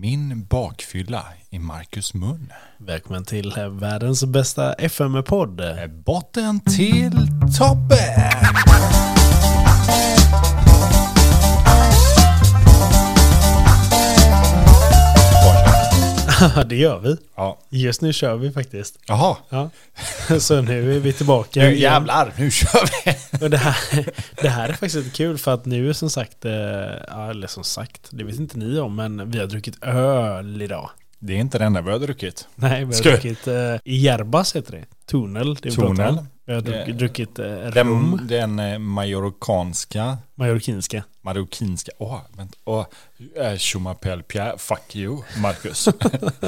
Min bakfylla i Marcus mun. Välkommen till världens bästa FM-podd. Botten till toppen! det gör vi. Ja. Just nu kör vi faktiskt. Jaha, Ja. Så nu är vi tillbaka. nu igen. jävlar, nu kör vi! Och det, här, det här är faktiskt lite kul för att nu är som sagt, eh, eller som sagt, det vet inte ni om, men vi har druckit öl idag. Det är inte det enda vi har druckit. Nej, vi har Ska- druckit uh, Järbas heter det. Tonel. Det är Tonel. Vi har Det- druckit uh, rom. Den, den eh, majorkanska, Majorkinska. marockinska, åh, vänta, åh, Chumapel Pierre, fuck you, Marcus.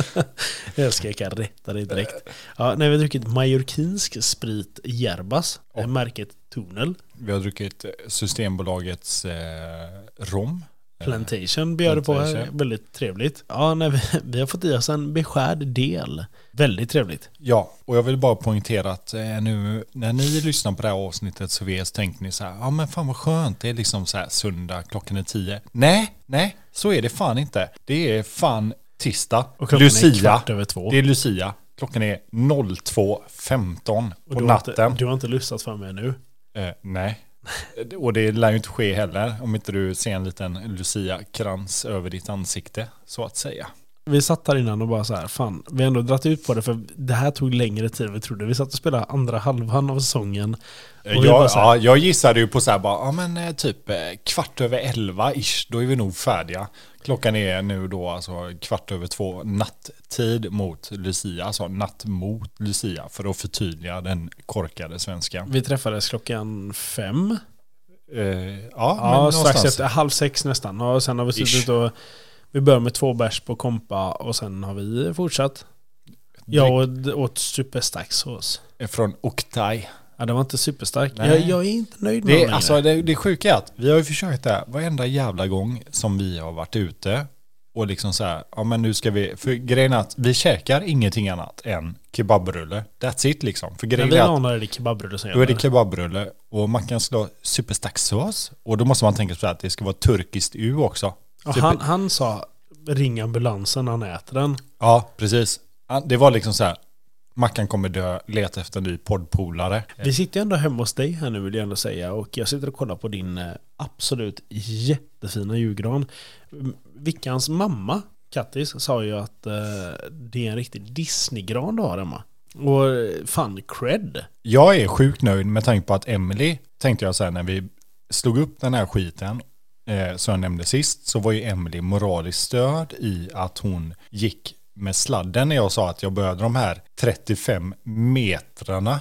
Jag ska jag kan rätta dig direkt. Ja, nej, vi har druckit majorkinsk sprit Järbas. Och- Oh. Märket Tonel. vi har druckit eh, Systembolagets eh, rom. Plantation bjöd på här. Väldigt trevligt. Ja, nej, vi, vi har fått i oss en beskärd del. Väldigt trevligt. Ja, och jag vill bara poängtera att eh, nu när ni lyssnar på det här avsnittet så vet, tänker ni så här, ja men fan vad skönt, det är liksom så här söndag, klockan är tio. Nej, nej, så är det fan inte. Det är fan tisdag, Och är Lucia, två. det är Lucia, klockan är 02.15 Och på du, har inte, natten. du har inte lyssnat för mig nu. Eh, nej. Och det lär ju inte ske heller om inte du ser en liten Lucia-krans över ditt ansikte, så att säga. Vi satt här innan och bara så här, fan, vi har ändå dragit ut på det för det här tog längre tid än vi trodde. Vi satt och spelade andra halvan av säsongen. Jag, här- ja, jag gissade ju på så här bara, ja men eh, typ eh, kvart över elva ish, då är vi nog färdiga. Klockan är nu då alltså kvart över två, nattid mot Lucia, alltså natt mot Lucia, för att förtydliga den korkade svenskan. Vi träffades klockan fem. Eh, ja, Ja, men strax efter halv sex nästan. Och sen har vi suttit och vi började med två bärs på kompa och sen har vi fortsatt. Jag åt, superstark sås. Från Oktay. Ja, den var inte superstark. Jag, jag är inte nöjd med Det, den är, alltså, det, det sjuka är att vi har ju försökt det här varenda jävla gång som vi har varit ute. Och liksom så här, ja men nu ska vi, för grejen är att vi käkar ingenting annat än kebabrulle. That's it liksom. För grejen vi är att är det kebabrulle som då är det kebabrulle och man kan slå superstark sås. Och då måste man tänka så här att det ska vara turkiskt U också. Typ- han, han sa ring ambulansen när han äter den. Ja, precis. Det var liksom så här, Mackan kommer dö, leta efter en ny poddpolare. Vi sitter ju ändå hemma hos dig här nu vill jag ändå säga och jag sitter och kollar på din eh, absolut jättefina julgran. Vickans mamma, Kattis, sa ju att eh, det är en riktig Disney-gran du har hemma. Och eh, fan cred. Jag är sjukt nöjd med tanke på att Emily, tänkte jag här när vi slog upp den här skiten, eh, som jag nämnde sist, så var ju Emily moraliskt störd i att hon gick med sladden när jag sa att jag behövde de här 35 metrarna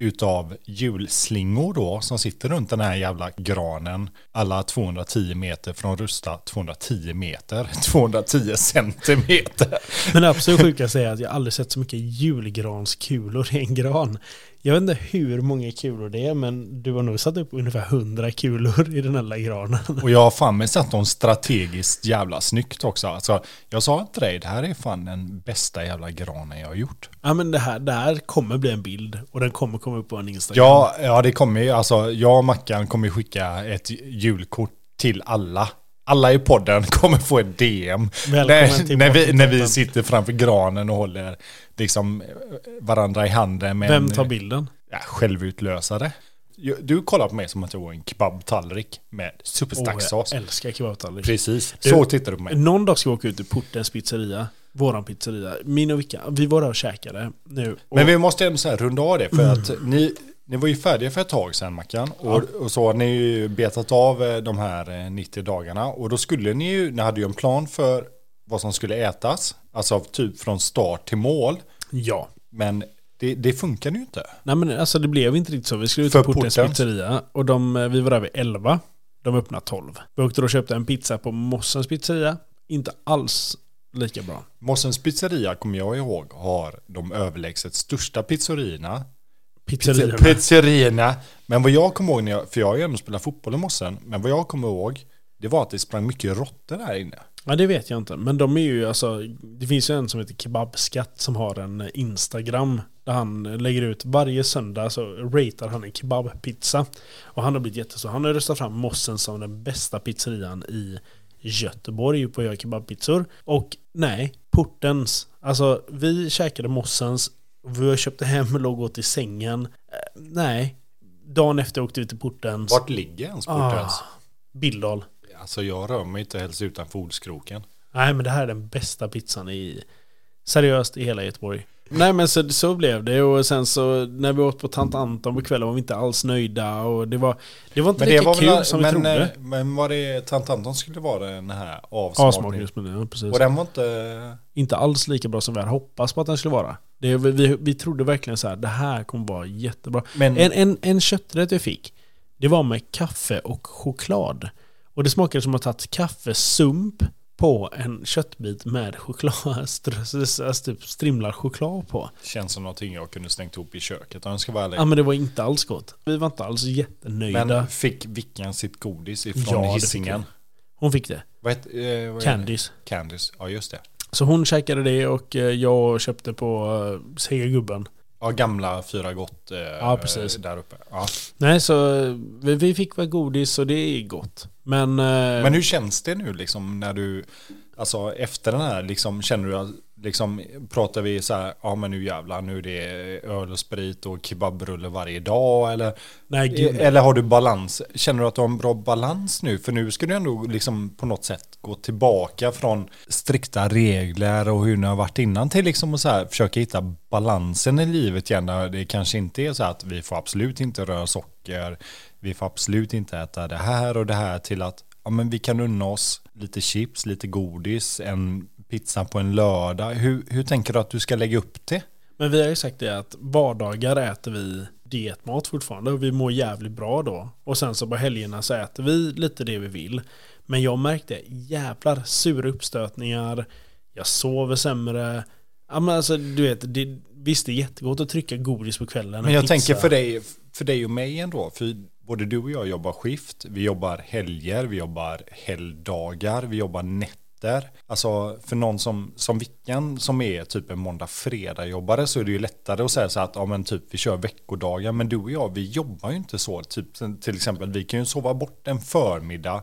utav julslingor då som sitter runt den här jävla granen. Alla 210 meter från Rusta, 210 meter, 210 centimeter. Men det absolut sjukaste är att jag aldrig sett så mycket julgranskulor i en gran. Jag vet inte hur många kulor det är men du har nog satt upp ungefär 100 kulor i den här lilla granen. Och jag har fan med satt dem strategiskt jävla snyggt också. Alltså, jag sa till dig, det här är fan den bästa jävla granen jag har gjort. Ja men det här, det här kommer bli en bild och den kommer komma upp på en Instagram. Ja, ja det kommer ju, alltså jag och Mackan kommer skicka ett julkort till alla. Alla i podden kommer få ett DM. När, när, vi, när vi sitter framför granen och håller liksom varandra i handen med Vem tar bilden? ja, självutlösare. Du kollar på mig som att jag var en kebabtallrik med Åh, superstark sås. jag älskar kebabtallrik. Precis, Du- så tittar du på mig. Någon dag ska vi åka ut till Portens pizzeria. Våran pizzeria. Min och Vicka. Vi var där och käkade nu. Och Men vi måste ändå så här runda av det för Mm. att ni, ni var ju färdiga för ett tag sedan Mackan. Och, och så har ni ju betat av eh, de här eh, 90 dagarna. Och då skulle ni ju, ni hade ju en plan för vad som skulle ätas. Alltså typ från start till mål. Ja. Men det, det funkar ju inte. Nej men alltså det blev inte riktigt så. Vi skulle ut till Portens pizzeria. Och de, eh, vi var där vid 11. De öppnade 12. Vi åkte och köpte en pizza på Mossens pizzeria. Inte alls lika bra. Mossens pizzeria kommer jag ihåg har de överlägset största pizzerierna. Pizzerierna. Pizzerierna. Men vad jag kommer ihåg, när jag, för jag har ju ändå spelat fotboll i Mossen. Men vad jag kommer ihåg, det var att det sprang mycket råttor där inne. Ja det vet jag inte. Men de är ju alltså, det finns ju en som heter Kebabskatt som har en Instagram. Där han lägger ut varje söndag så ratear han en kebabpizza. Och han har blivit jättestor. Han har röstat fram Mossen som den bästa pizzerian i Göteborg på att göra kebabpizzor. Och nej, portens. Alltså vi käkade Mossens, vi köpte hem och låg åt i sängen. Eh, nej, dagen efter åkte vi till portens. Vart ligger ens Portens? Ah, Billdal. Alltså jag rör mig inte helst utanför Olskroken. Nej men det här är den bästa pizzan i seriöst i hela Göteborg. Nej men så, så blev det och sen så när vi åt på Tant Anton på kvällen var vi inte alls nöjda och det var, det var inte Men det lika var kul väl, som men, vi trodde. eh, men var det Tant Anton skulle vara den här avsmakningen? Avsmakningsmenyn, precis. Och den var inte... Inte alls lika bra som vi hade hoppats på att den skulle vara. Det, vi, vi, vi trodde verkligen så här, det här kommer vara jättebra. Men, En, en, en kötträtt jag fick, det var med kaffe och choklad. Och det smakade som att ha tagit kaffesump på en köttbit med choklad, alltså typ strimlad choklad på. känns som någonting jag kunde stängt ihop i köket om jag ska vara ärlig. Ja men det var inte alls gott. Vi var inte alls jättenöjda. Men fick Vickan sitt godis ifrån Ja, Hisingen? Hon fick det. Vad heter, eh? Candice. Candice, ja just det. Så hon käkade det och eh, jag köpte på uh, Sega Gubben. Ja, gamla Fyra Gott eh, Ja, precis. där uppe. Ja. Nej så eh, vi, vi fick väl godis och det är gott. Men, eh, Men hur känns det nu liksom när du, alltså efter den här, liksom känner du liksom pratar vi så här, ja men nu jävlar, nu är det öl och sprit och kebabrulle varje dag eller, nej gud. eller har du balans? Känner du att du har en bra balans nu? För nu ska du ändå liksom på något sätt gå tillbaka från strikta regler och hur ni har varit innan till liksom att så här försöka hitta balansen i livet igen. Där det kanske inte är så att vi får absolut inte röra socker, vi får absolut inte äta det här och det här till att ja, men vi kan unna oss lite chips, lite godis, en pizza på en lördag. Hur, hur tänker du att du ska lägga upp det? Men vi har ju sagt det att vardagar äter vi dietmat fortfarande och vi mår jävligt bra då. Och sen så på helgerna så äter vi lite det vi vill. Men jag märkte jävlar sura uppstötningar, jag sover sämre. Ja men alltså du vet, det, visst det är jättegott att trycka godis på kvällen. Men en jag pizza. tänker för dig, för dig och mig ändå, för både du och jag jobbar skift, vi jobbar helger, vi jobbar helgdagar, vi jobbar nätter. Alltså för någon som, som Vickan som är typ en måndag fredag jobbare så är det ju lättare att säga så att ja men typ vi kör veckodagar men du och jag vi jobbar ju inte så. Typ till exempel vi kan ju sova bort en förmiddag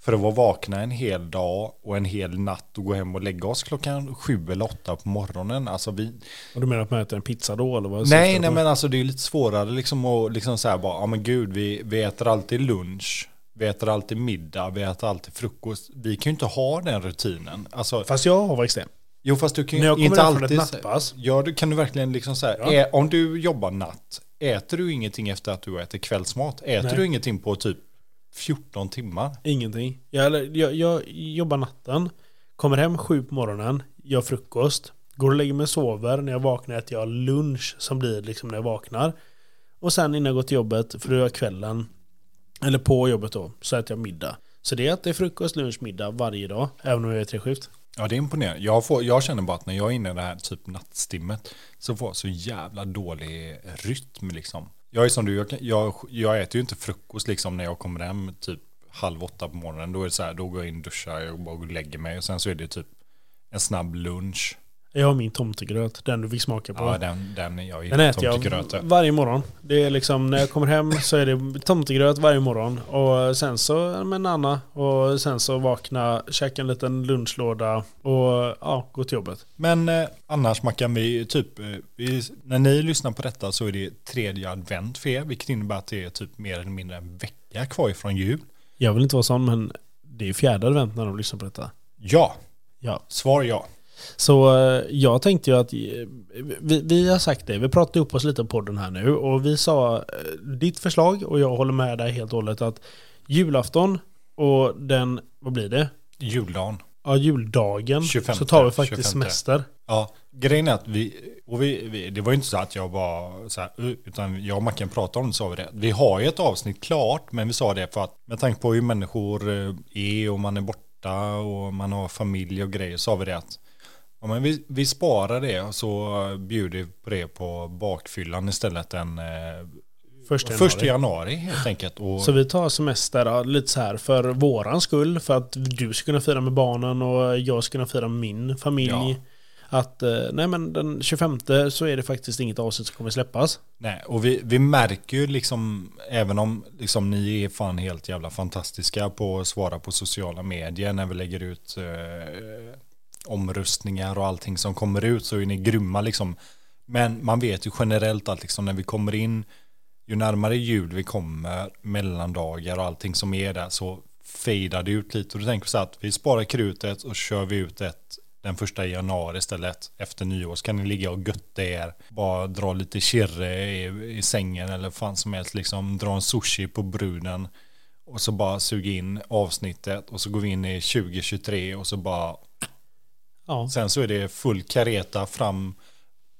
för att vara vakna en hel dag och en hel natt och gå hem och lägga oss klockan sju eller åtta på morgonen. Alltså vi, Och du menar att man äter en pizza då eller vad Nej, nej men alltså det är lite svårare liksom att liksom säga bara, ja men gud, vi, vi äter alltid lunch, vi äter alltid middag, vi äter alltid frukost. Vi kan ju inte ha den rutinen. Alltså, Fast jag har varit extrem. jo fast du kan När ju jag kommer inte hem från ett alltid... nattpass. Ja, du kan du verkligen liksom säga, Ja. är, om du jobbar natt, äter du ingenting efter att du äter kvällsmat? Äter Nej. du ingenting på typ 14 timmar? Ingenting. Jag, jag, jag jobbar natten, kommer hem sju på morgonen, gör frukost, går och lägger mig och sover. När jag vaknar äter jag lunch som blir liksom när jag vaknar. Och sen innan jag går till jobbet, för då är jag kvällen, eller på jobbet då, så äter jag middag. Så det är att det är frukost, lunch, middag varje dag, även om jag är treskift. Ja, det är imponerande. Jag, får, jag känner bara att när jag är inne i det här typ nattstimmet så får jag så jävla dålig rytm liksom. Jag är som du, jag, jag, jag äter ju inte frukost liksom när jag kommer hem typ halv åtta på morgonen. Då är det så här, då går jag in, duschar, jag bara går och lägger mig och sen så är det typ en snabb lunch. Jag har min tomtegröt, den du fick smaka på. Ja, den, den jag Den äter jag varje morgon. Det är liksom när jag kommer hem så är det tomtegröt varje morgon. Och sen så med Nanna. Och sen så vakna, käka en liten lunchlåda och ja, gå till jobbet. Men eh, annars Mackan, vi typ, eh, vi, när ni lyssnar på detta så är det tredje advent för er, vilket innebär att det är typ mer eller mindre en vecka kvar ifrån jul. Jag vill inte vara sån men det är fjärde advent när de lyssnar på detta. Ja, Ja. svar ja. Så eh, jag tänkte ju att eh, vi, vi har sagt det, vi pratade upp oss lite på den här nu och vi sa eh, ditt förslag och jag håller med dig helt och hållet att julafton och den, vad blir det? Juldagen. Ja, juldagen 25, så tar vi faktiskt 25. semester. Ja, grejen är att vi, och vi, vi, det var ju inte så att jag var så här, utan jag och Mackan pratade om det, sa vi det. Vi har ju ett avsnitt klart, men vi sa det för att med tanke på hur människor är och man är borta och man har familj och grejer, sa vi det att ja, men vi, vi sparar det och så bjuder vi på det på bakfyllan istället den eh, Första januari. första januari helt enkelt. Och, Så vi tar semester ja, lite så här för våran skull, för att du ska kunna fira med barnen och jag ska kunna fira med min familj. Ja. att eh, nej men den 25 så är det faktiskt inget avsnitt som kommer släppas. Nej, och vi, vi märker ju liksom, även om liksom ni är fan helt jävla fantastiska på att svara på sociala medier när vi lägger ut eh, omröstningar och allting som kommer ut så är ni grymma liksom. Men man vet ju generellt att liksom när vi kommer in, ju närmare jul vi kommer, mellandagar och allting som är där så fejdar det ut lite. Och då tänker vi så att vi sparar krutet och kör vi ut ett den första januari istället efter nyår så kan ni ligga och götta er bara dra lite kirre i, i sängen eller fan som helst liksom dra en sushi på bruden och så bara suga in avsnittet och så går vi in i 2023 och så bara Ja, sen så är det full kareta fram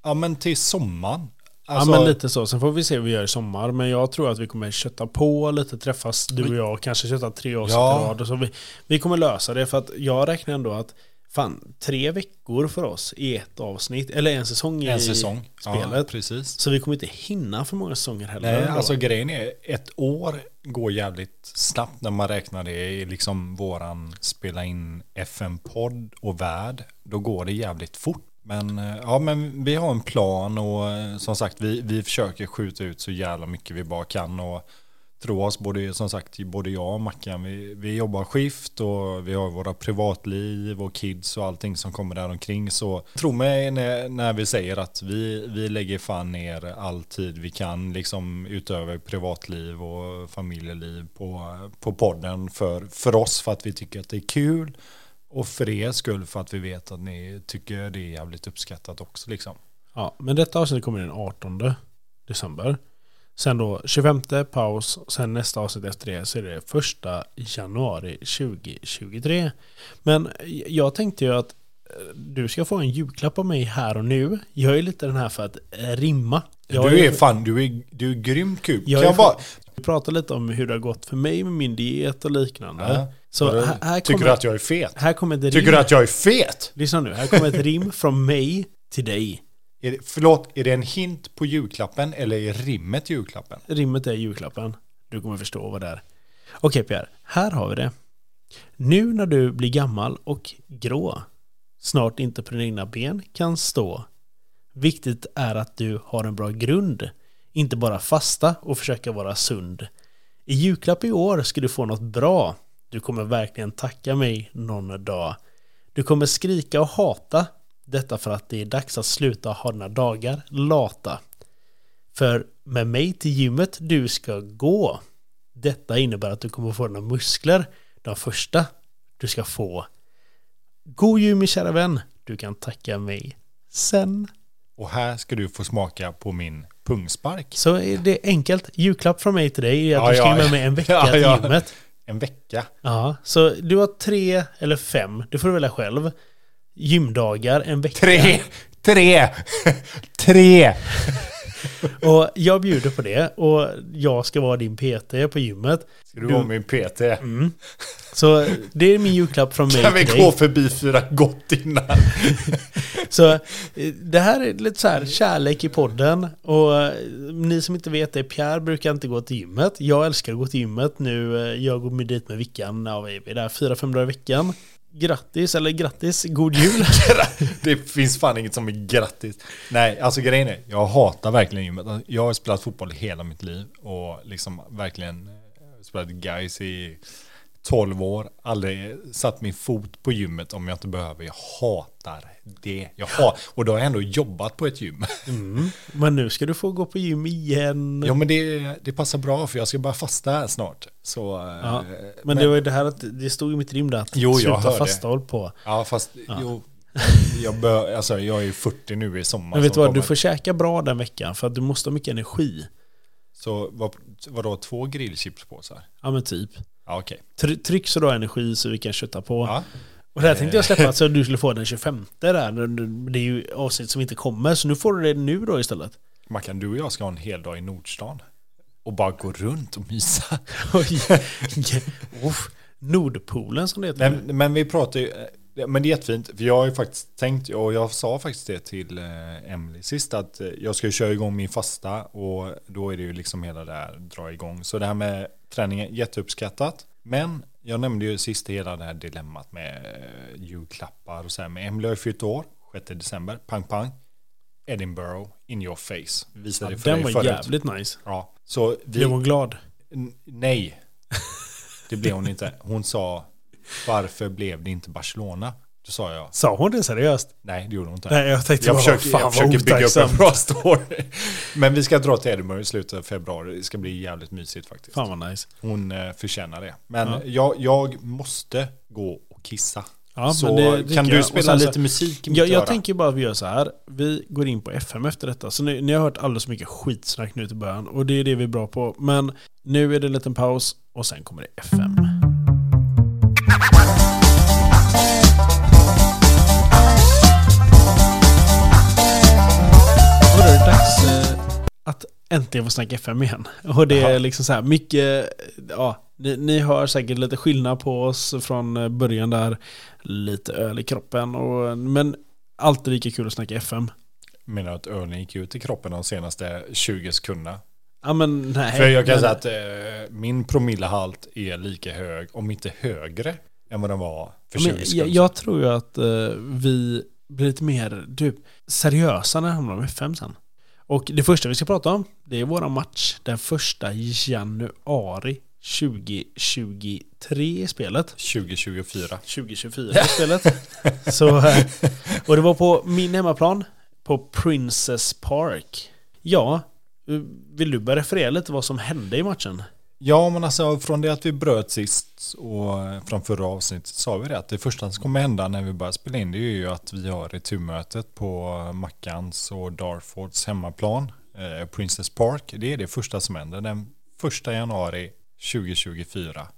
ja men till sommaren Alltså, ja men lite så. Sen får vi se hur vi gör i sommar. Men jag tror att vi kommer kötta på lite, träffas du och jag, kanske kötta tre avsnitt Ja. i rad. Så vi, vi kommer lösa det för att jag räknar ändå att fan, tre veckor för oss i ett avsnitt, eller en säsong i en säsong ja, spelet. precis Så vi kommer inte hinna för många säsonger heller. Nej, alltså grejen är, ett år går jävligt snabbt när man räknar det i liksom våran spela in FM-podd och värld. Då går det jävligt fort. Men eh, ja, men vi har en plan och eh, som sagt, vi, vi försöker skjuta ut så jävla mycket vi bara kan och tro oss, både, som sagt, både jag och Mackan, vi, vi jobbar skift och vi har våra privatliv och kids och allting som kommer där omkring. Så tro mig när, när vi säger att vi, vi lägger fan ner all tid vi kan, liksom utöver privatliv och familjeliv på, på podden för, för oss för att vi tycker att det är kul. Och för er skull för att vi vet att ni tycker det är jävligt uppskattat också liksom. Ja, men detta avsnitt kommer den 18 december. Sen då 25 paus, sen nästa avsnitt efter det så är det första januari 2023. Men jag tänkte ju att eh, du ska få en julklapp av mig här och nu. Jag är lite den här för att rimma. Jag du är fan, du är, du är grymt kul. Jag jag bara... Vi pratar lite om hur det har gått för mig med min diet och liknande. Ja. Så Vadå? här, här, Tycker kommer, du att jag är fet? här kommer ett rim. Tycker du att jag är fet? Lyssna nu, här kommer ett rim från mig till dig. Är det, förlåt, är det en hint på julklappen eller är rimmet julklappen? Rimmet är julklappen. Du kommer förstå vad det är. Okej Pierre, här har vi det. Nu när du blir gammal och grå, snart inte på dina egna ben kan stå. Viktigt är att du har en bra grund, inte bara fasta och försöka vara sund. I julklapp i år ska du få något bra. Du kommer verkligen tacka mig någon dag. Du kommer skrika och hata, detta för att det är dags att sluta ha dina dagar lata. För med mig till gymmet du ska gå. Detta innebär att du kommer få dina muskler. De första du ska få. God jul min kära vän. Du kan tacka mig sen. Och här ska du få smaka på min pungspark. Så är det enkelt. Julklapp från mig till dig är att Ja, du ska ja. med mig en vecka Ja, till gymmet. En vecka. Ja, så du har tre eller fem, du får välja själv. Gymdagar en vecka. Tre! Tre! Tre! Och jag bjuder på det och jag ska vara din PT på gymmet. Ska du vara min PT? Mm. Så det är min julklapp från mig Kan vi gå förbi fyra gott innan? Så eh, det här är lite så här kärlek i podden. Och eh, ni som inte vet det, Pierre brukar inte gå till gymmet. Jag älskar att gå till gymmet nu. eh, Jag går med dit med Vickan. Ja, vi är där fyra, fem dagar i veckan. Grattis, eller grattis, god jul. Det finns fan inget som är grattis. Nej, alltså grejen är, jag hatar verkligen gymmet. Alltså, jag har spelat fotboll hela mitt liv och liksom verkligen spelat guys i 12 år. Aldrig satt min fot på gymmet om jag inte behöver. Jag hatar det. Jag har, och då har jag ändå jobbat på ett gym. Mm. Men nu ska du få gå på gym igen. Ja men det, det passar bra för jag ska bara fasta här snart. Så, eh, Ja, Men det var ju det här att det stod i mitt rim där att Jo, jag sluta hör det. fasta håll på. Ja fast jo, jag, bör, alltså, jag är 40 nu i sommar. Men vet du vad, du får käka bra den veckan för att du måste ha mycket energi. Så vad, vadå, två grillchipspåsar? Ja men typ. Ja okej. Try- Tryck så du har energi så vi kan kötta på. Ja. Och det här tänkte jag släppa så du skulle få den 25 där. Det är ju avsnitt som inte kommer, så nu får du det nu då istället. Mackan, du och jag ska ha en hel dag i Nordstan. Och bara gå runt och mysa. Nordpolen som det heter. Men, men vi pratar ju, eh, men det är jättefint. För jag har ju faktiskt tänkt, och jag sa faktiskt det till eh, Emily sist, att eh, jag ska köra igång min fasta och då är det ju liksom hela det här dra igång. Så det här med träningen, jätteuppskattat. Men jag nämnde ju sist hela det här dilemmat med eh, julklappar och så här. Men Emily har ju fyllt år, 6 december. Pang pang. Edinburgh in your face. Visade Ja, för den var förut. jävligt nice. Ja, så vi... Blev hon glad? Nej, det blev hon inte. Hon sa varför blev det inte Barcelona? Då sa jag Sa hon det seriöst? nej, det gjorde hon inte. Nej, jag tänkte jag bara, försöker, fan jag försöker bygga upp en bra story. Men vi ska dra till Edinburgh i slutet av februari. Det ska bli jävligt mysigt faktiskt. Fan vad nice. Hon eh, förtjänar det. Men Ja. jag, jag måste gå och kissa. Ja, så det tycker kan du spela så- lite musik i mitt Jag, jag tänker bara att vi gör så här. Vi går in på FM efter detta. Så ni, ni har hört alldeles för mycket skitsnack nu till början. Och det är det vi är bra på. Men nu är det en liten paus och sen kommer det FM. Att äntligen få snacka FM igen. Och det är liksom så här mycket, ja, ni, ni hör säkert lite skillnad på oss från eh, början där. Lite öl i kroppen, och, men alltid lika kul att snacka FM. Menar du att ölen gick ut i kroppen de senaste 20 sekunderna? Ja men nej. För jag kan men, säga att eh, min promillehalt är lika hög, om inte högre, än vad den var för 20 men, sekunder jag, jag tror ju att eh, vi blir lite mer typ, seriösa när det handlar om FM sen. Och det första vi ska prata om, det är våra match den första januari 2023 i spelet. 2024. 2024 i spelet. Så, eh, och det var på min hemmaplan, på Princess Park. Ja, eh, vill du börja referera lite vad som hände i matchen? Ja, men alltså från det att vi bröt sist och från förra avsnittet sa vi det att det första som kommer hända när vi börjar spela in det är ju att vi har returmötet på Mackans och Darfords hemmaplan, eh, Princess Park. Det är det första som händer den första januari 2024.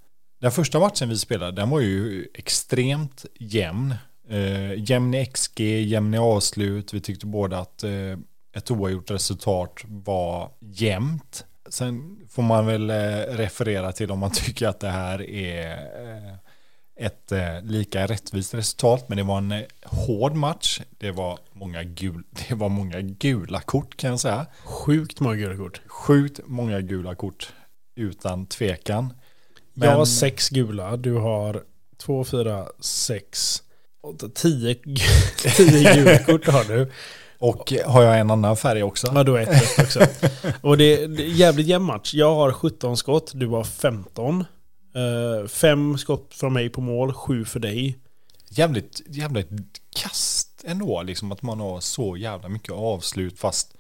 Den första matchen vi spelade, den var ju extremt jämn. Eh, jämn i XG, jämn i avslut. Vi tyckte båda att eh, ett oavgjort resultat var jämnt. Sen får man väl eh, referera till om man tycker att det här är eh, ett eh, lika rättvist resultat. Men det var en hård match. Det var, många gul, det var många gula kort kan jag säga. Sjukt många gula kort. Sjukt många gula kort. Utan tvekan. Jag har Men- sex gula, du har två, fyra, sex, åtta, tio, tio gula kort har du. Och eh, har jag en annan färg också? Ja, du har ett rätt också. Och det, det är jävligt jämn match. Jag har 17 skott, du har 15. Uh, fem skott från mig på mål, sju för dig. Jävligt, jävligt kast ändå, liksom att man har så jävla mycket avslut fast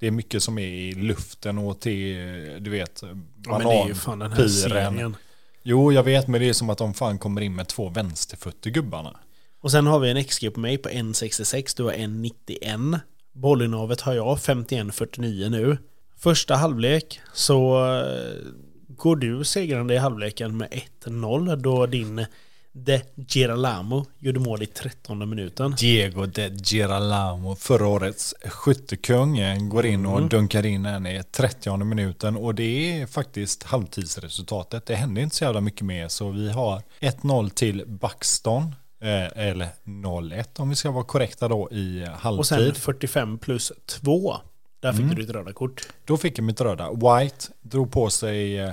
det är mycket som är i luften och till, du vet, Ja, men det är ju fan den här piren. serien. Jo, jag vet, men det är som att de fan kommer in med två vänsterfötter gubbarna. Och sen har vi en XG på mig på 1,66, du har 1,91. Bollinnehavet har jag 51,49 nu. Första halvlek så eh, går du segrande i halvleken med 1-0 då din De Girolamo gjorde mål i 13 minuten. Diego de Girolamo, förra årets skyttekung, eh, går in och Mm. dunkar in en i 30 minuten och det är faktiskt halvtidsresultatet. Det händer inte så jävla mycket mer så vi har 1-0 till Buxton, eller 0-1 om vi ska vara korrekta då i halvtid. Och sen 45 plus 2. Där fick Mm. du ditt röda kort. Då fick jag mitt röda. White drog på sig, eh,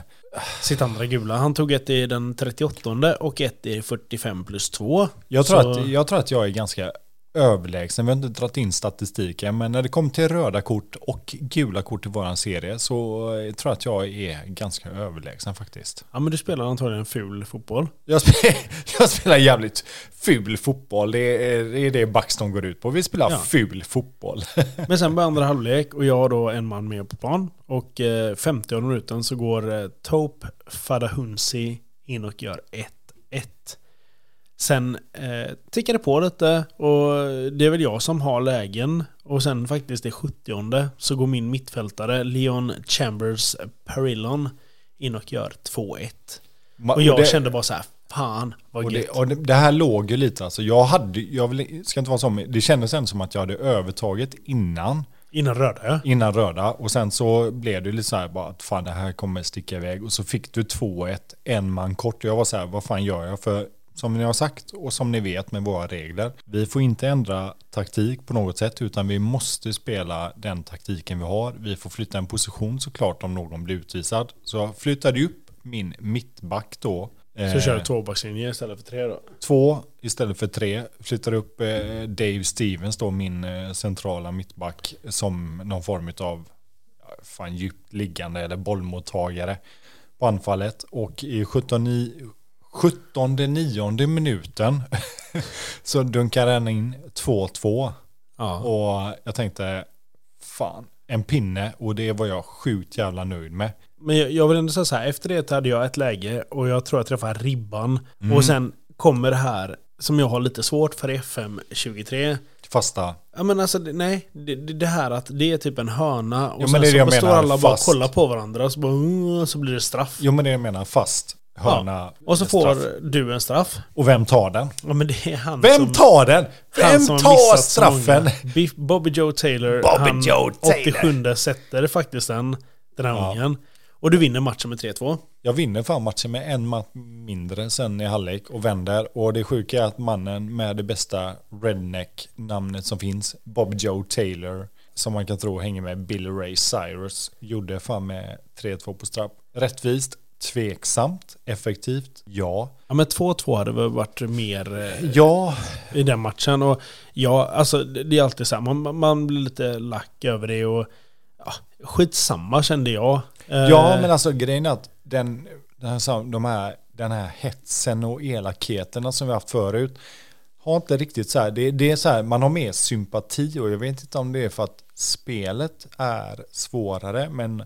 Sitt andra gula. Han tog ett i den 38 och ett i 45 plus 2. jag tror, Så- att, jag tror att jag är ganska överlägsen. Vi har inte dragit in statistiken, men när det kommer till röda kort och gula kort i våran serie så eh, tror jag att jag är ganska överlägsen faktiskt. Ja men du spelar antagligen ful fotboll. Jag spelar, jag spelar jävligt ful fotboll. Det är det, är det Buxton går ut på. Vi spelar Ja. ful fotboll. Men sen börjar andra halvlek och jag har då en man med på plan. Och eh, 50 minuten så går eh, Tope Fadahunsi in och gör 1-1. Sen eh, tickar det på lite och det är väl jag som har lägen. Och sen faktiskt i 70 så går min mittfältare Leon Chambers Perillon in och gör 2-1. Ma- Och jag det- kände bara så här, fan vad Och det, och det, det här låg ju lite, alltså jag hade, jag vill, ska inte vara så, det kändes ändå som att jag hade övertaget innan, Innan röda ja. innan röda. Och sen så blev det lite så här bara att fan det här kommer sticka iväg. Och så fick du 2-1, en man kort. Och jag var så här, vad fan gör jag? För som ni har sagt och som ni vet med våra regler, vi får inte ändra taktik på något sätt utan vi måste spela den taktiken vi har. Vi får flytta en position såklart om någon blir utvisad. Så jag flyttade upp min mittback då Så kör du tvåbackslinje istället för tre då? Två istället för tre. Flyttar upp eh, Dave Stevens då, min eh, centrala mittback, som någon form av fan, djupt liggande eller bollmottagare på anfallet. Och i 17, 17 nionde minuten så dunkar den in 2-2. Ja. Och jag tänkte, fan, en pinne och det var jag sjukt jävla nöjd med. Men jag, jag vill ändå säga så här, efter det hade jag ett läge och jag tror jag träffade ribban. Mm. Och sen kommer det här som jag har lite svårt för i FM 23. Fasta. Ja men alltså nej, det, det här att det är typ en hörna och men sen så står alla bara och fast. kollar på varandra och så, bara, "Mm", så blir det straff. Jo men det jag menar, fast. Hörna. Och så får straff. du en straff. Och vem tar den? Ja men det är han Vem som... tar den? Vem tar straffen? Bobby Joe Taylor. Bobby han Joe Taylor. 87 sätter faktiskt den, den här Ja. ungen. Och du vinner matchen med 3-2. Jag vinner fan matchen med en match mindre sen i halvlek och vänder. Och det sjuka är att mannen med det bästa redneck-namnet som finns, Bob Joe Taylor, som man kan tro hänger med Billy Ray Cyrus, gjorde fan med 3-2 på straff. Rättvist, tveksamt, effektivt, ja. Ja men 2-2 hade väl varit mer eh, Ja, i den matchen. Och ja, alltså det är alltid så här, man, man blir lite lack över det och ja, skitsamma kände jag. Eh, ja men alltså grejen är att den, den, här, de här, den här hetsen och elakheterna som vi haft förut har inte riktigt så här, det, det är så här, man har mer sympati och jag vet inte om det är för att spelet är svårare, men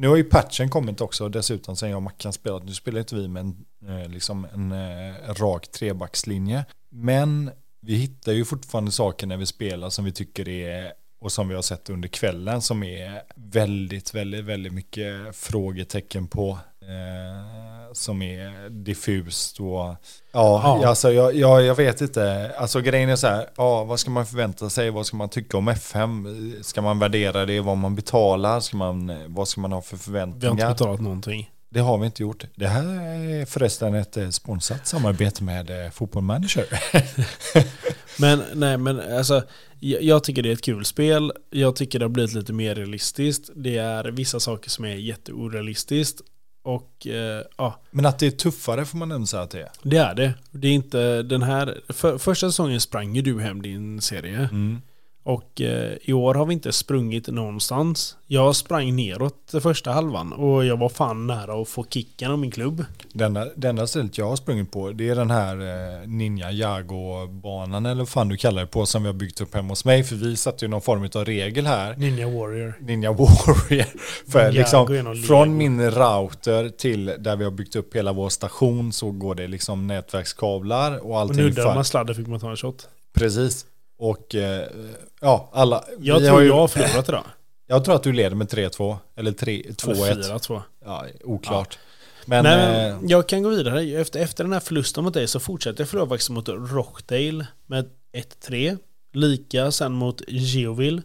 nu har ju patchen kommit också dessutom sen jag och Mackan spelat, nu spelar inte vi med en, eh, liksom en eh, rak trebackslinje, men vi hittar ju fortfarande saker när vi spelar som vi tycker är och som vi har sett under kvällen som är väldigt, väldigt, väldigt mycket frågetecken på. Eh, som är diffust och ja, Ja. Alltså, jag, jag, jag vet inte. Alltså grejen är så här, ja, vad ska man förvänta sig? Vad ska man tycka om FM? Ska man värdera det? Vad man betalar? Ska man, vad ska man ha för vi har inte förväntningar? betalat någonting. Det har vi inte gjort. Det här är förresten ett eh, sponsrat samarbete med eh, Fotboll Manager. Men nej men alltså, jag, jag tycker det är ett kul spel. Jag tycker det har blivit lite mer realistiskt. Det är vissa saker som är jätteorealistiskt. Och eh, ja, Men att det är tuffare får man ändå säga att det är. det är det. Det är inte den här... För, första säsongen sprang ju du hem din serie. Mm. Och eh, i år har vi inte sprungit någonstans. Jag sprang neråt första halvan och jag var fan nära att få kicken av min klubb. Det enda, det enda stället jag har sprungit på det är den här eh, Ninja Jago-banan eller vad fan du kallar det på som vi har byggt upp hemma hos mig. För vi satte ju någon form av regel här. Ninja Warrior. Ninja Warrior. För liksom från min router till där vi har byggt upp hela vår station så går det liksom nätverkskablar och Och allting. nuddade för- man sladden fick man ta en shot. Precis. Och eh, ja, alla. Jag tror ju- jag har förlorat idag. Jag tror att du leder med 3-2. Eller 3 Eller 2-1. 4-2. Ja, oklart. Men, Nej, eh, men jag kan gå vidare. Efter, efter den här förlusten mot dig så fortsätter jag förlora faktiskt mot Rockdale med 1-3. Lika sen mot Geoville.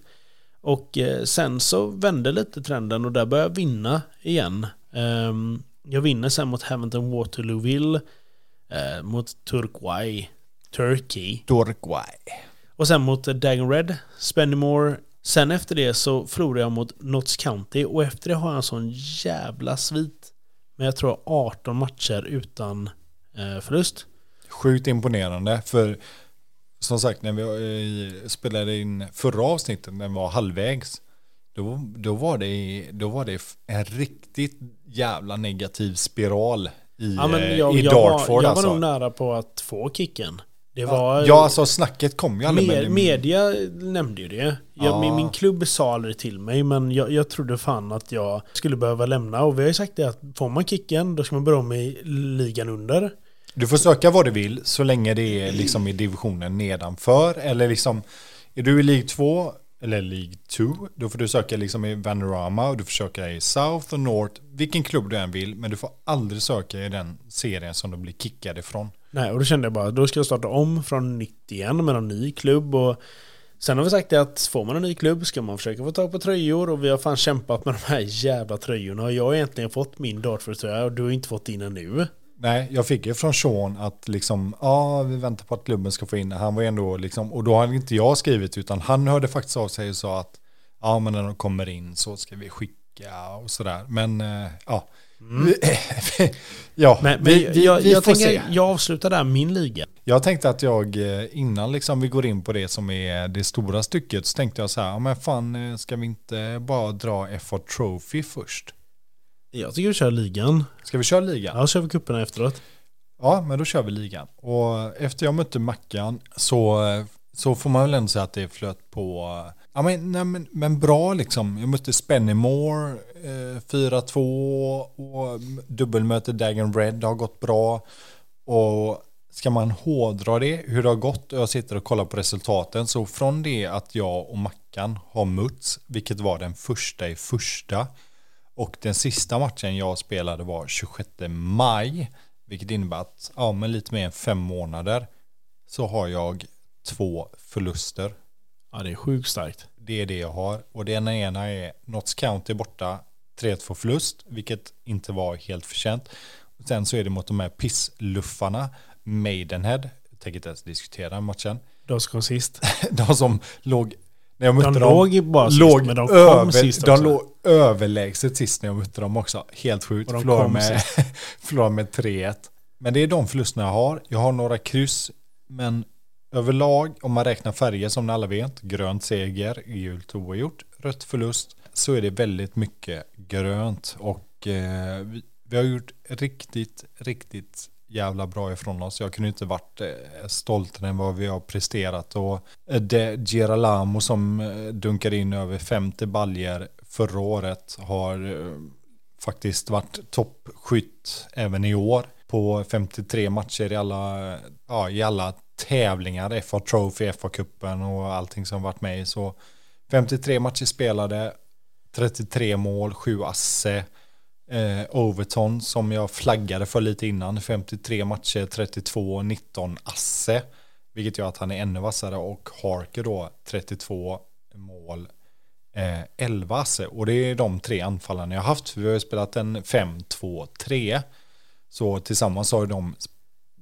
Och eh, sen så vände lite trenden och där börjar jag vinna igen. Ehm, jag vinner sen mot Hamilton Waterlooville. eh, mot Turquoise. Turkey. Dorkwai. Och sen mot Dagon Red, Spendymore. Sen efter det så förlorade jag mot Notts County och efter det har jag en sån jävla svit. Men jag tror 18 matcher utan eh, förlust. Sjukt imponerande. För som sagt, när vi eh, spelade in förra avsnittet, när vi var halvvägs, då, då, var det, då var det en riktigt jävla negativ spiral i, Ja, men eh, jag, i jag, Dartford. var, jag alltså. var nog nära på att få kicken. Det var... ja, alltså snacket kom ju aldrig. Med, men- media nämnde ju det. Jag, Ja. min, min klubb sa aldrig till mig men jag, jag trodde fan att jag skulle behöva lämna. Och vi har ju sagt det att får man kicken då ska man börja om i ligan under. Du får söka vad du vill så länge det är liksom i divisionen nedanför. Eller liksom, är du i League 2 eller League 2, då får du söka liksom i Vanarama och du får söka i South och North, vilken klubb du än vill, men du får aldrig söka i den serien som du blir kickad ifrån. Nej, och då kände jag bara då ska jag starta om från nytt igen med en ny klubb. Och sen har vi sagt det att får man en ny klubb ska man försöka få tag på tröjor och vi har fan kämpat med de här jävla tröjorna. Och jag har egentligen fått min Dartford-tröja och du har inte fått din ännu. Nej, jag fick ju från Sean att liksom, ja, vi väntar på att klubben ska få in det. Han var ändå liksom, och då hade inte jag skrivit, utan han hörde faktiskt av sig och sa att, ja, men när de kommer in så ska vi skicka och sådär. Men, eh, ja, ja, Men, men vi, vi, jag, vi jag, får tänker, se. jag avslutar där min liga. Jag tänkte att jag eh, innan liksom vi går in på det som är det stora stycket så tänkte jag så här, men fan eh, ska vi inte bara dra FA Trophy först? Jag tycker vi kör ligan. Ska vi köra ligan? Ja, kör vi kupperna efteråt. Ja, men då kör vi ligan. Och efter jag mötte Mackan så, så får man väl ändå säga att det flöt på. Ja, men, nej, men, men bra liksom. Jag mötte Spennymore eh, 4-2 och dubbelmöte Dagen Red har gått bra. Och ska man hårdra det, hur det har gått och jag sitter och kollar på resultaten så från det att jag och Mackan har mötts, vilket var den första i första och den sista matchen jag spelade var 26 maj vilket innebär att ja, men lite mer än fem månader så har jag två förluster. Ja, det är sjukt starkt. Det är det jag har. Och den ena är Notts County borta 3-2 förlust, vilket inte var helt förtjänt. Sen så är det mot de här pissluffarna, Maidenhead, jag tänker inte ens diskutera matchen. De som kom sist. De som låg, när jag mötte De dem, låg bara sist, låg men de kom över, sist de också. låg överlägset sist när jag mötte dem också. Helt sjukt. De Förlorade med, med 3-1. Men det är de förlusterna jag har. Jag har några kryss, men överlag, om man räknar färger som ni alla vet, grönt seger, gult oavgjort, rött förlust, så är det väldigt mycket grönt. Och eh, vi, vi har gjort riktigt, riktigt jävla bra ifrån oss. Jag kunde inte varit eh, stoltare än vad vi har presterat. Och eh, det Geralamo som eh, dunkade in över 50 baljer förra året har faktiskt varit toppskytt även i år. På 53 matcher i alla, ja, i alla tävlingar, FA Trophy, FA-cupen och allting som varit med i. Så 53 matcher spelade, 33 mål, 7 asse. Eh, Overton som jag flaggade för lite innan, 53 matcher, 32, 19 asse. Vilket gör att han är ännu vassare och Harker då 32 mål, eh, 11 asse. Och det är de tre anfallarna jag har haft. Vi har ju spelat en 5-2-3. Så tillsammans har ju de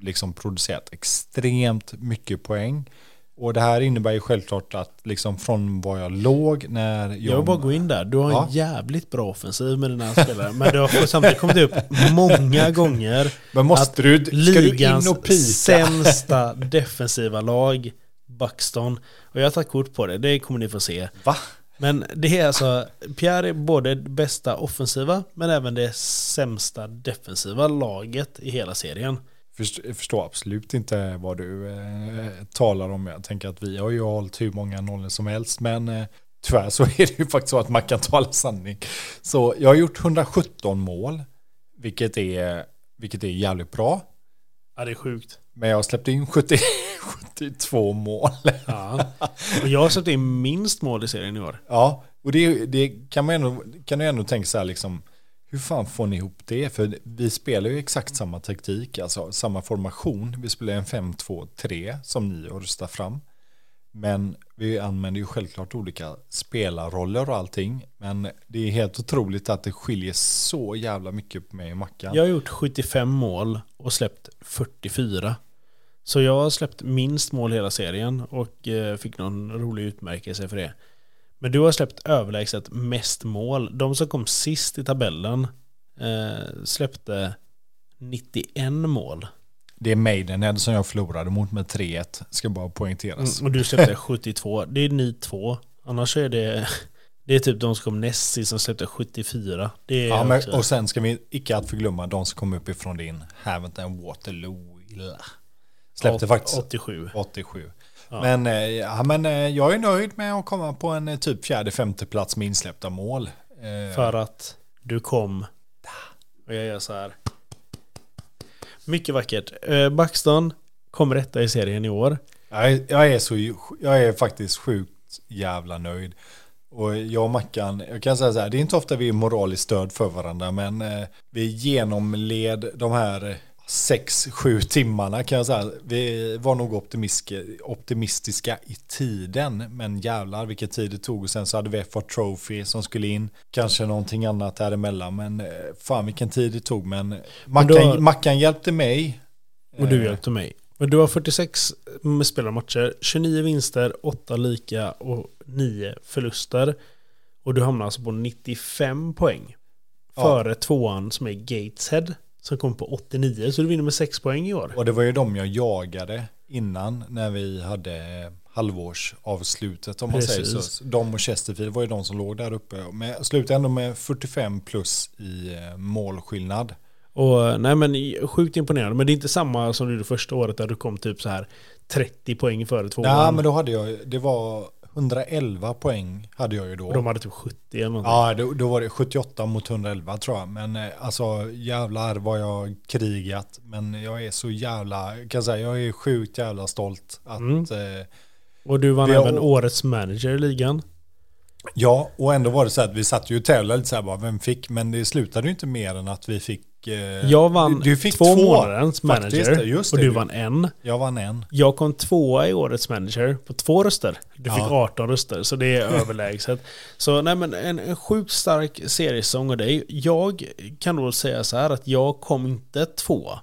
liksom producerat extremt mycket poäng. Och det här innebär ju självklart att liksom från var jag låg när jag... Jag vill bara gå in där. Du har en Ja. jävligt bra offensiv med dina spelare. Men du har samtidigt kommit upp många gånger Men måste du, ska du in ligans och pika? sämsta defensiva lag, Buxton. Och jag har tagit kort på det, det kommer ni få se. Va? Men det är alltså, Pierre är både det bästa offensiva, men även det sämsta defensiva laget i hela serien. Jag förstår absolut inte vad du eh, talar om. Jag tänker att vi har ju hållit hur många nollor som helst. Men eh, tyvärr så är det ju faktiskt så att man kan tala sanning. Så jag har gjort 117 mål. Vilket är, vilket är jävligt bra. Ja, det är sjukt. Men jag har släppt in 70, 72 mål. Ja. Och jag har släppt in minst mål i serien i år. Ja, och det, det kan man ändå, kan du ändå tänka så här liksom, hur fan får ni ihop det? För vi spelar ju exakt samma taktik, alltså samma formation. Vi spelar en 5-2-3 som ni har röstat fram. Men vi använder ju självklart olika spelarroller och allting. Men det är helt otroligt att det skiljer så jävla mycket på mig och Mackan. Jag har gjort 75 mål och släppt 44. Så jag har släppt minst mål hela serien och eh, fick någon rolig utmärkelse för det. Men du har släppt överlägset mest mål. De som kom sist i tabellen eh, släppte 91 mål. Det är Maidenhead som jag förlorade mot med 3-1, ska bara poängteras. Mm, och du släppte 72. Det är ni två. Annars är det... Det är typ de som kom näst sist som släppte 74. Det är Ja, men, och sen ska vi icke att förglömma de som kom upp ifrån din Haventon Waterloo. Släppte Åt- faktiskt 87. 87. Ja. Men, eh, ja, men eh, jag är nöjd med att komma på en eh, typ fjärde, femte plats med insläppta mål. För att du kom. Och jag gör så här. Mycket vackert. Eh, Buxton kom rätta i serien i år. jag, är, jag, är så, jag är faktiskt sjukt jävla nöjd. Och jag och Mackan, jag kan säga så här, det är inte ofta vi är moraliskt stöd för varandra, men vi genomled de här sex, sju timmarna kan jag säga. Vi var nog optimistiska, i tiden, men jävlar vilken tid det tog. Och sen så hade vi FA Trophy som skulle in, kanske någonting annat däremellan, men eh, fan vilken tid det tog. Men Mackan, då- Mackan hjälpte mig. Och du Eh, hjälpte mig. Men du har 46 med spelarmatcher, 29 vinster, 8 lika och 9 förluster. Och du hamnar alltså på 95 poäng. före tvåan som är Gateshead. Som kom på 89, så du vinner med 6 poäng i år. Och det var ju de jag jagade innan när vi hade halvårsavslutet om man Precis. säger så. De och Chesterfield var ju de som låg där uppe. Men slutade ändå med 45 plus i eh, målskillnad. Och nej men sjukt imponerande. Men det är inte samma som du gjorde första året där du kom typ så här 30 poäng före tvåan. Ja, men då hade jag, det var 111 poäng hade jag ju då. Och de hade typ 70 eller någonting. Ja, då, då var det 78 mot 111 tror jag. Men eh, alltså jävlar vad jag krigat. Men jag är så jävla, kan jag säga, jag är sjukt jävla stolt att Mm. eh, Och du vann Vi har- även årets manager i ligan. Ja, och ändå var det så att vi satt ju och tävlade lite så här bara, vem fick? Men det slutade ju inte mer än att vi fick... Eh, Jag vann du, du fick två, månadens faktiskt, manager. just och du du- vann en. Jag vann en. Jag kom tvåa i årets manager på två röster. Du fick Ja. 18 röster, så det är överlägset. Så nej men en, en sjukt stark seriesäsong av dig. Jag kan då säga så här att jag kom inte tvåa.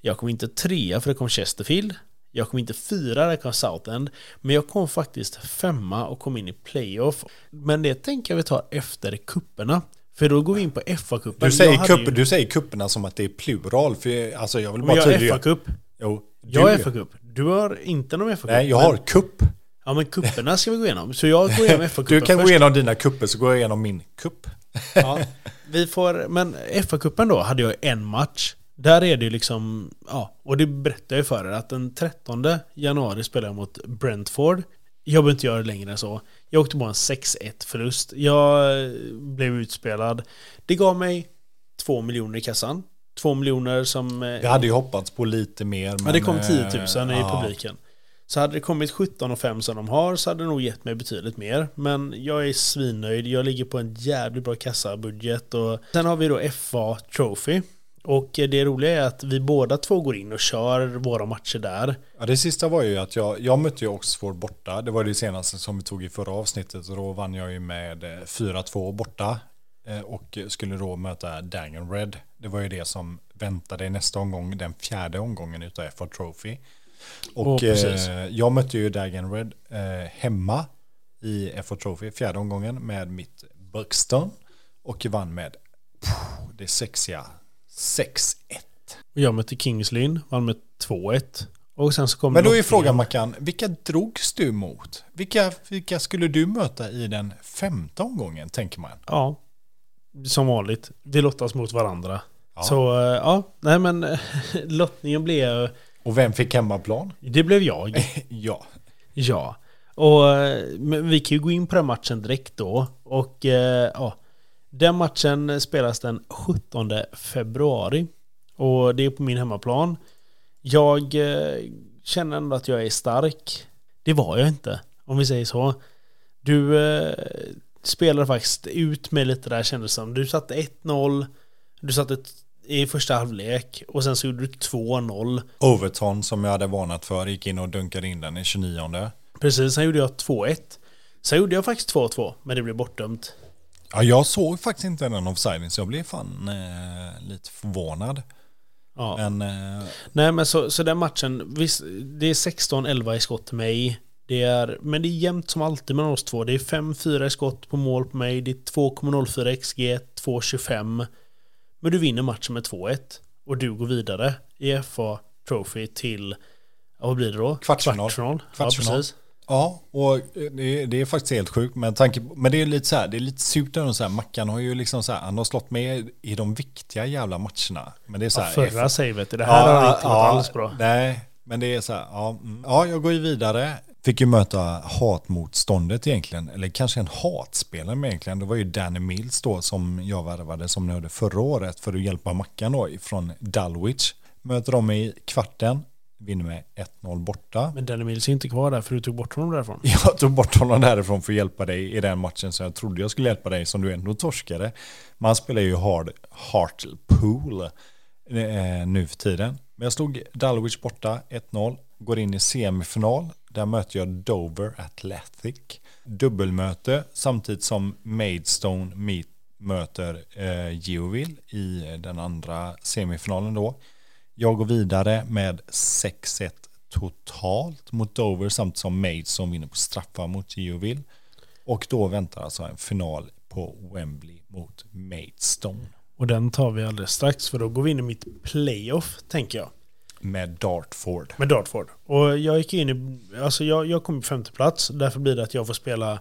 Jag kom inte trea för det kom Chesterfield. Jag kom inte fyra, det kom Southend. Men jag kom faktiskt femma och kom in i playoff. Men det tänker jag vi tar efter kupperna. För då går vi in på FA-cupen. Du säger, Jag kupp, ju- du säger kupperna som att det är plural. För alltså jag vill Men bara jag har tydliggöra. FA-cup. Jo, du, Jag har FA-cup. Du har inte någon FA-cup. Nej, jag Men- har kupp. Ja men kupperna ska vi gå igenom. Så jag går igenom FA-cupen Du kan först. gå igenom dina kupper så går jag igenom min kupp. Ja, vi får, men FA-cupen då hade jag en match. Där är det ju liksom, ja, och det berättade jag för er att den 13 januari spelade jag mot Brentford. Jag behöver inte göra det längre än så. Jag åkte på en 6-1 förlust. Jag eh, blev utspelad. Det gav mig 2 miljoner i kassan. 2 miljoner som... eh, Jag hade ju hoppats på lite mer. Men, Ja, det kom 10 000 eh, i ja. publiken. Så hade det kommit 17 och 5 som de har så hade det nog gett mig betydligt mer. Men jag är svinnöjd. Jag ligger på en jävligt bra kassabudget. Och sen har vi då FA Trophy. Och det roliga är att vi båda två går in och kör våra matcher där. Ja, det sista var ju att jag, jag mötte ju Oxford borta. Det var det senaste som vi tog i förra avsnittet. Och då vann jag ju med eh, 4-2 borta. eh, Och skulle då möta Dangan Red. Det var ju det som väntade i nästa omgång. Den fjärde omgången utav FA Trophy. Och eh, jag mötte ju Dagan Red eh, hemma i FA Trophy. Fjärde omgången med mitt Buxton. Och vann med det sexiga 6-1. Och jag mötte Kings Lynn, vann med 2-1. Och sen så kommer Men då är frågan Mackan, vilka drogs du mot? Vilka, vilka skulle du möta i den femte omgången, tänker man? Ja, som vanligt. Vi lottas mot varandra. Ja. Så eh, ja, nej men lottningen blev... Och vem fick hemmaplan? Det blev jag. ja. Ja, och eh, vi kan ju gå in på den matchen direkt då. Och eh, ja, den matchen spelas den 17 februari. Och det är på min hemmaplan. Jag eh, känner ändå att jag är stark. Det var jag inte, om vi säger så. Du eh, spelade faktiskt ut mig lite där kändes som. Du satte 1-0. Du satte i första halvlek. Och sen så gjorde du 2-0. Overton som jag hade varnat för gick in och dunkade in den i 29. Precis, sen gjorde jag 2-1. Sen gjorde jag faktiskt 2-2, men det blev bortdömt. Ja, jag såg faktiskt inte den offsiden så jag blev fan eh, lite förvånad. Ja. Men eh, Nej men så, så den matchen, visst, det är 16-11 i skott till mig. Det är, men det är jämnt som alltid mellan oss två. Det är 5-4 i skott på mål på mig. Det är 2,04 XG, 2,25. Men du vinner matchen med 2-1. Och du går vidare i FA Trophy till, vad blir det då? Kvartsfinal. Kvartsfinal. Kvartsfinal. Ja, precis. Ja, och det, det är faktiskt helt sjukt. Men, tanke, men det är lite så här, det är lite surt ändå så här. Mackan har ju liksom så här, han har slått med i de viktiga jävla matcherna. Men det är så Ja, här, förra savet, det här har inte gått alls bra. Nej, men det är så här, ja, mm. ja, jag går ju vidare. Fick ju möta hatmotståndet egentligen, eller kanske en hatspelare egentligen. Det var ju Danny Mills då som jag värvade som ni hörde förra året för att hjälpa Mackan då från Dulwich. Möter dem i kvarten, vinner med 1-0 borta. Men Danny Mills är inte kvar där för du tog bort honom därifrån. Jag tog bort honom därifrån för att hjälpa dig i den matchen som jag trodde jag skulle hjälpa dig som du ändå torskade. Man spelar ju hard Hartlepool eh, nu för tiden. Men jag slog Dulwich borta 1-0, går in i semifinal. Där möter jag Dover Athletic. Dubbelmöte samtidigt som Maidstone meet, möter eh, Geoville i den andra semifinalen då. Jag går vidare med 6-1 totalt mot Dover samt som Maidstone vinner på straffar mot Geoville. Och då väntar alltså en final på Wembley mot Maidstone. Och den tar vi alldeles strax för då går vi in i mitt playoff tänker jag. Med Dartford. Med Dartford. Och jag gick in i, alltså jag, jag kom på femte plats. Därför blir det att jag får spela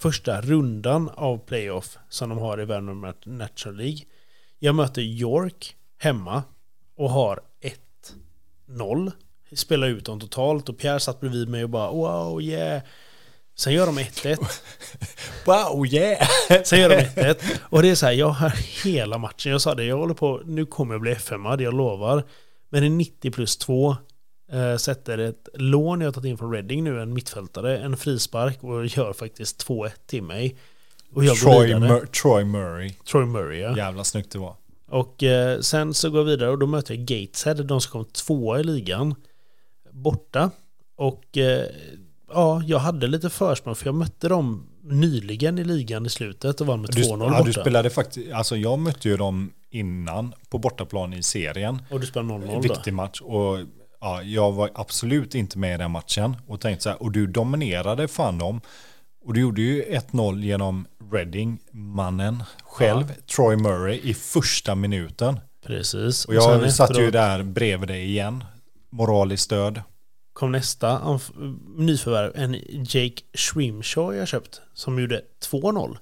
första rundan av playoff som de har i Värmland National League. Jag möter York hemma och har 1-0. Spelar ut dem totalt och Pierre satt bredvid mig och bara wow yeah. Sen gör de 1-1. Wow yeah! Sen gör de 1-1. Och det är så här, jag har hela matchen. Jag sa det, jag håller på, nu kommer jag bli fm jag lovar. Men i 90 plus 2 eh, sätter ett lån jag har tagit in från Reading nu, en mittfältare, en frispark och gör faktiskt 2-1 till mig. Och jag Troy, Mur Troy Murray. Troy Murray ja. Jävla snyggt det var. Och eh, sen så går jag vidare och då möter jag Gateshead, de som kom tvåa i ligan. Borta. Och eh, ja, jag hade lite försprång för jag mötte dem nyligen i ligan i slutet och vann med 2-0 borta. Ja, du spelade faktiskt, alltså jag mötte ju dem innan på bortaplan i serien. Och du spelade 0-0 Viktig match och ja, jag var absolut inte med i den matchen och tänkte så här, och du dominerade fan dem. Och du gjorde ju 1-0 genom Reading, mannen själv, ja. Troy Murray, i första minuten. Precis. Och jag och satt ju där bredvid dig igen, moraliskt stöd kom nästa nyförvärv, en Jake Shrimshaw jag köpt, som gjorde 2-0.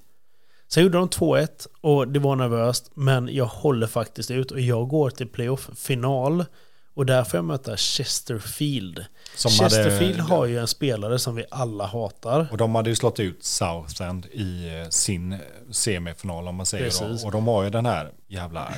Sen gjorde de 2-1 och det var nervöst, men jag håller faktiskt ut och jag går till playoff-final. Och där får jag möta Chesterfield. Som Chesterfield hade, har ju en spelare som vi alla hatar. Och de hade ju slått ut Southend i eh, sin semifinal om man säger Precis. Och de har ju den här jävla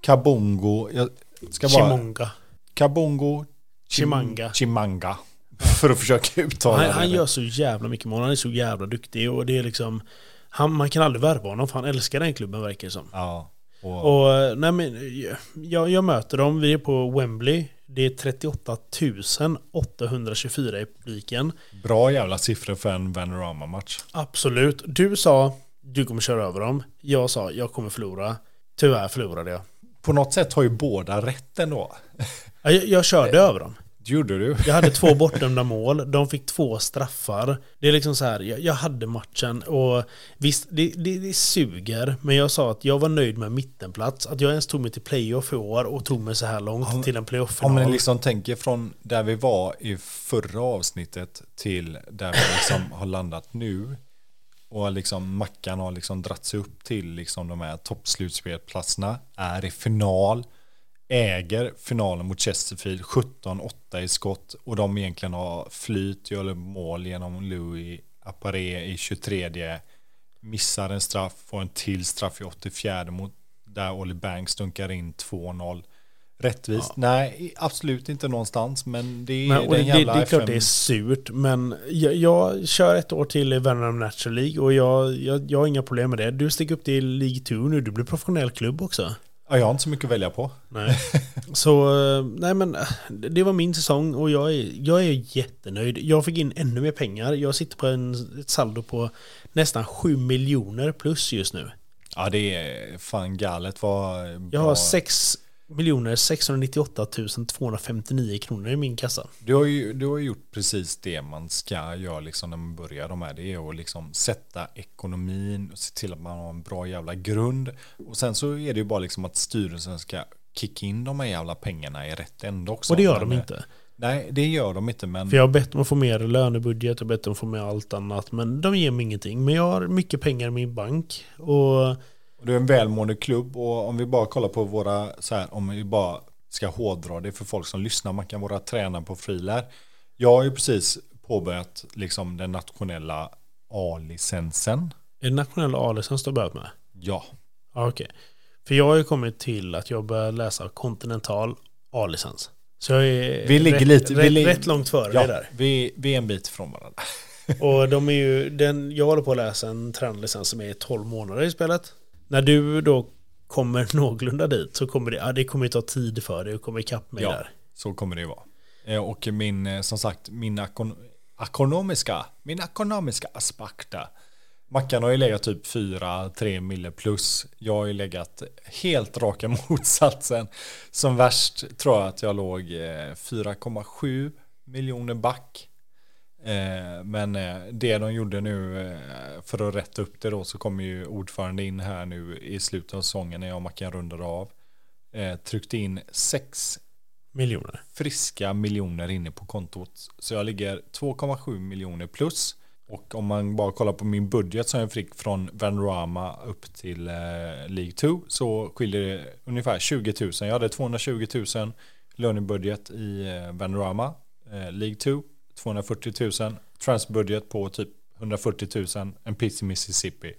Kabongo. Jag ska bara, Chimonga. Kabongo Chimanga. Chimanga. För att försöka uttala han, Han gör så jävla mycket mål. Han är så jävla duktig och det är liksom... Han, man kan aldrig värva honom för han älskar den klubben verkar det som. Ja. Och, och nej men, jag, jag möter dem, vi är på Wembley. Det är 38 824 i publiken. Bra jävla siffror för en Vanorama-match. Absolut. Du sa du kommer köra över dem. Jag sa jag kommer förlora. Tyvärr förlorade jag. På något sätt har ju båda rätt ändå. Jag, jag körde över dem. Gjorde du? Jag hade två bortdömda mål, de fick två straffar. Det är liksom så här, jag, jag hade matchen och visst, det, det, det, suger, men jag sa att jag var nöjd med mittenplats. Att jag ens tog mig till playoff i år och tog mig så här långt om, till en playoff-final. Om man liksom tänker från där vi var i förra avsnittet till där vi liksom har landat nu. Och liksom Mackan har liksom dratt sig upp till liksom de här toppslutspelplatserna. Är i final äger finalen mot Chesterfield 17-8 i skott och de egentligen har flyt, gör mål genom Louis Apparé i 23 missar en straff, får en till straff i 84 mot där Olly Banks dunkar in 2-0. Rättvist? Ja. Nej, absolut inte någonstans, men det är men, den jävla det, det är klart det är surt, men jag, jag kör ett år till i Värnamo Natural League och jag, jag, jag har inga problem med det. Du sticker upp till League 2 nu, du blir professionell klubb också. Ja, jag har inte så mycket att välja på. Nej. Så, eh, nej men eh, det var min säsong och jag är, jag är jättenöjd. Jag fick in ännu mer pengar. Jag sitter på en, ett saldo på nästan 7 miljoner plus just nu. Ja, det är fan galet vad... Jag har 6 miljoner 698 259 kronor i min kassa. Du har ju du har gjort precis det man ska göra liksom när man börjar de här. Det är att liksom sätta ekonomin och se till att man har en bra jävla grund. Och sen så är det ju bara liksom att styrelsen ska kicka in de här jävla pengarna i rätt ände också. Och det gör de inte. Nej, det gör de inte. Men... För jag har bett dem att få mer lönebudget och bett dem att få mer allt annat. Men de ger mig ingenting. Men jag har mycket pengar i min bank. Och och det är en välmående klubb och om vi bara kollar på våra, så här, om vi bara ska hårdra det för folk som lyssnar, man kan vara tränare på Frilär. Jag har ju precis påbörjat liksom den nationella A-licensen. Är det nationella A-licens du har börjat med? Ja. ja Okej. Okay. För jag har ju kommit till att jag börjar läsa kontinental A-licens. Så jag är vi ligger rätt, lite, rätt, vi rätt långt före ja, där. Vi, vi är en bit från varandra. och de är ju, den, jag håller på att läsa en tränarlicens som är 12 månader i spelet när du då kommer någorlunda dit så kommer det, ja, det kommer ta tid för dig att komma ikapp mig ja, där. så kommer det vara. Eh, och min, eh, som sagt, min ekonomiska, min ekonomiska aspekter. Mackan har ju legat typ 4-3 mille plus. Jag har ju legat helt raka motsatsen. Som värst tror jag att jag låg 4,7 eh, miljoner back. Eh, men eh, det de gjorde nu eh, för att rätta upp det då så kommer ju ordförande in här nu i slutet av säsongen när jag och Mackan rundar av. Tryckte in sex Miljoner. friska miljoner inne på kontot. Så jag ligger 2,7 miljoner plus. Och om man bara kollar på min budget som jag fick från Vanrama upp till League 2 så skiljer det ungefär 20 000. Jag hade 220 000 lönebudget i Vanrama. League 2 240 000. Transbudget på typ 140 000. En piss i Mississippi.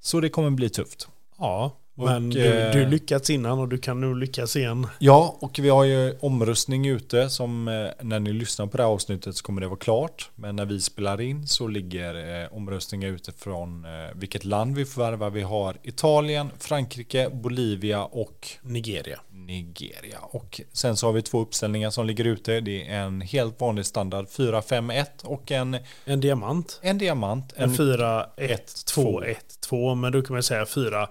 Så det kommer bli tufft. Ja, och, men du, eh, du lyckats innan och du kan nu lyckas igen. Ja, och vi har ju omröstning ute som eh, när ni lyssnar på det här avsnittet så kommer det vara klart. Men när vi spelar in så ligger eh, omröstningar ute från vilket land vi förvärvar. Vi har Italien, Frankrike, Bolivia och Nigeria. Nigeria. Och sen så har vi två uppställningar som ligger ute. Det är en helt vanlig standard 4-5-1 och en, En diamant. en diamant. En En, 4, 1, ett, 2, två. 1, 2. Men då kan man säga 4.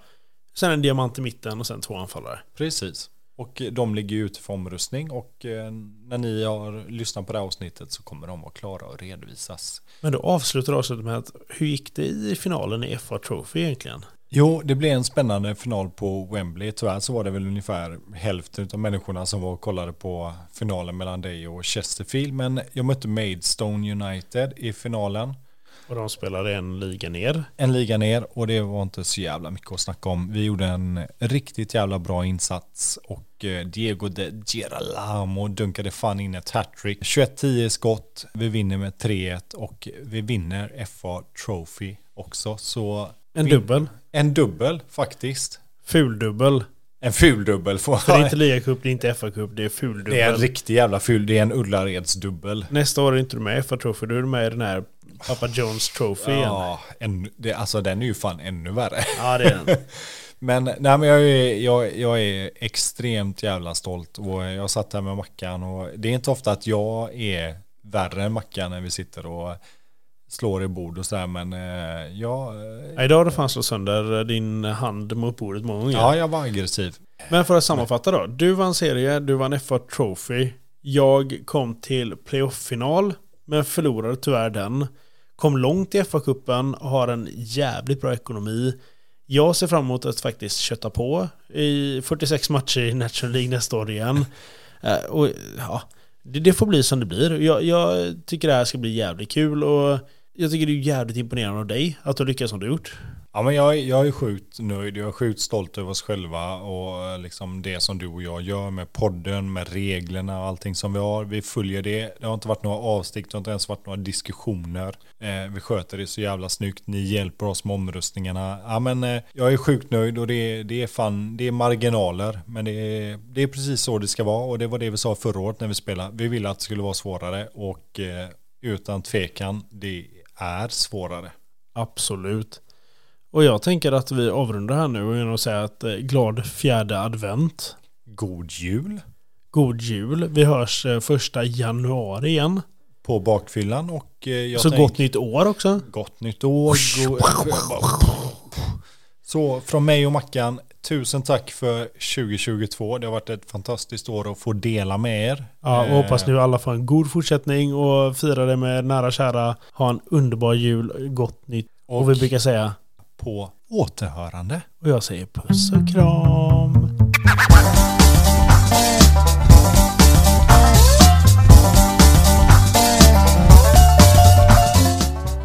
Sen en diamant i mitten och sen två anfallare. precis. Och de ligger ute för omröstning och eh, när ni har lyssnat på det här avsnittet så kommer de vara klara och redovisas. Men då avslutar avslutet med att hur gick det i finalen i FA Trophy egentligen? Jo, det blev en spännande final på Wembley. Tyvärr så var det väl ungefär hälften av människorna som var och kollade på finalen mellan dig och Chesterfield. Men jag mötte Maidstone United i finalen. Och de spelade en liga ner. En liga ner och det var inte så jävla mycket att snacka om. Vi gjorde en riktigt jävla bra insats och eh, Diego de Girolamo dunkade fan in ett hattrick. 21-10 skott, vi vinner med 3-1 och vi vinner FA Trophy också. Så En dubbel. En dubbel faktiskt. Fuldubbel. En ful dubbel. Får För det är inte ligacup, det är inte FA-cup, det är fuldubbel. det är en riktig jävla ful. Det är en Ullareds dubbel. Nästa år är inte du med i FA Trophy, då är du med i den här Papa Jones Trophy igen. Ja, en, det, alltså den är ju fan ännu värre. Ja, det är den. Men, nej, men jag, är, jag, jag är extremt jävla stolt och jag satt här med Mackan och det är inte ofta att jag är värre än Mackan när vi sitter och slår i bord och sådär men eh, jag, Ja, idag har du fan slått sönder din hand mot bordet många gånger. ja jag var aggressiv. Men för att sammanfatta då. Du vann serie, du vann FA Trophy. Jag kom till playoff-final, men förlorade tyvärr den. Kom långt i FA-cupen, har en jävligt bra ekonomi. Jag ser fram emot att faktiskt kötta på i 46 matcher i National League nästa år igen. Eh, och ja, det, det får bli som det blir. Jag, jag tycker det här ska bli jävligt kul och jag tycker det är jävligt imponerande av dig att du lyckas som du gjort. Ja men jag, jag är sjukt nöjd, jag är sjukt stolt över oss själva och eh, liksom det som du och jag gör med podden, med reglerna och allting som vi har. Vi följer det, det har inte varit några avstick, det har inte ens varit några diskussioner. Eh, vi sköter det så jävla snyggt, ni hjälper oss med omröstningarna. Ja men eh, jag är sjukt nöjd och det, det är fan, det är marginaler. Men det är, det är precis så det ska vara och det var det vi sa förra året när vi spelade. Vi ville att det skulle vara svårare och eh, utan tvekan, det är svårare. Absolut. Och jag tänker att vi avrundar här nu genom att säga att eh, glad fjärde advent. God jul! God jul. Vi hörs eh, första januari igen. på bakfyllan och eh, jag Så tänk- gott nytt år också. gott nytt år. Så från mig och Mackan, tusen tack för 2022. Det har varit ett fantastiskt år att få dela med er. Ja, och hoppas nu alla får en god fortsättning och fira det med nära och kära. Ha en underbar jul, gott nytt. Och, Och vi brukar säga, på återhörande. och jag säger puss och kram.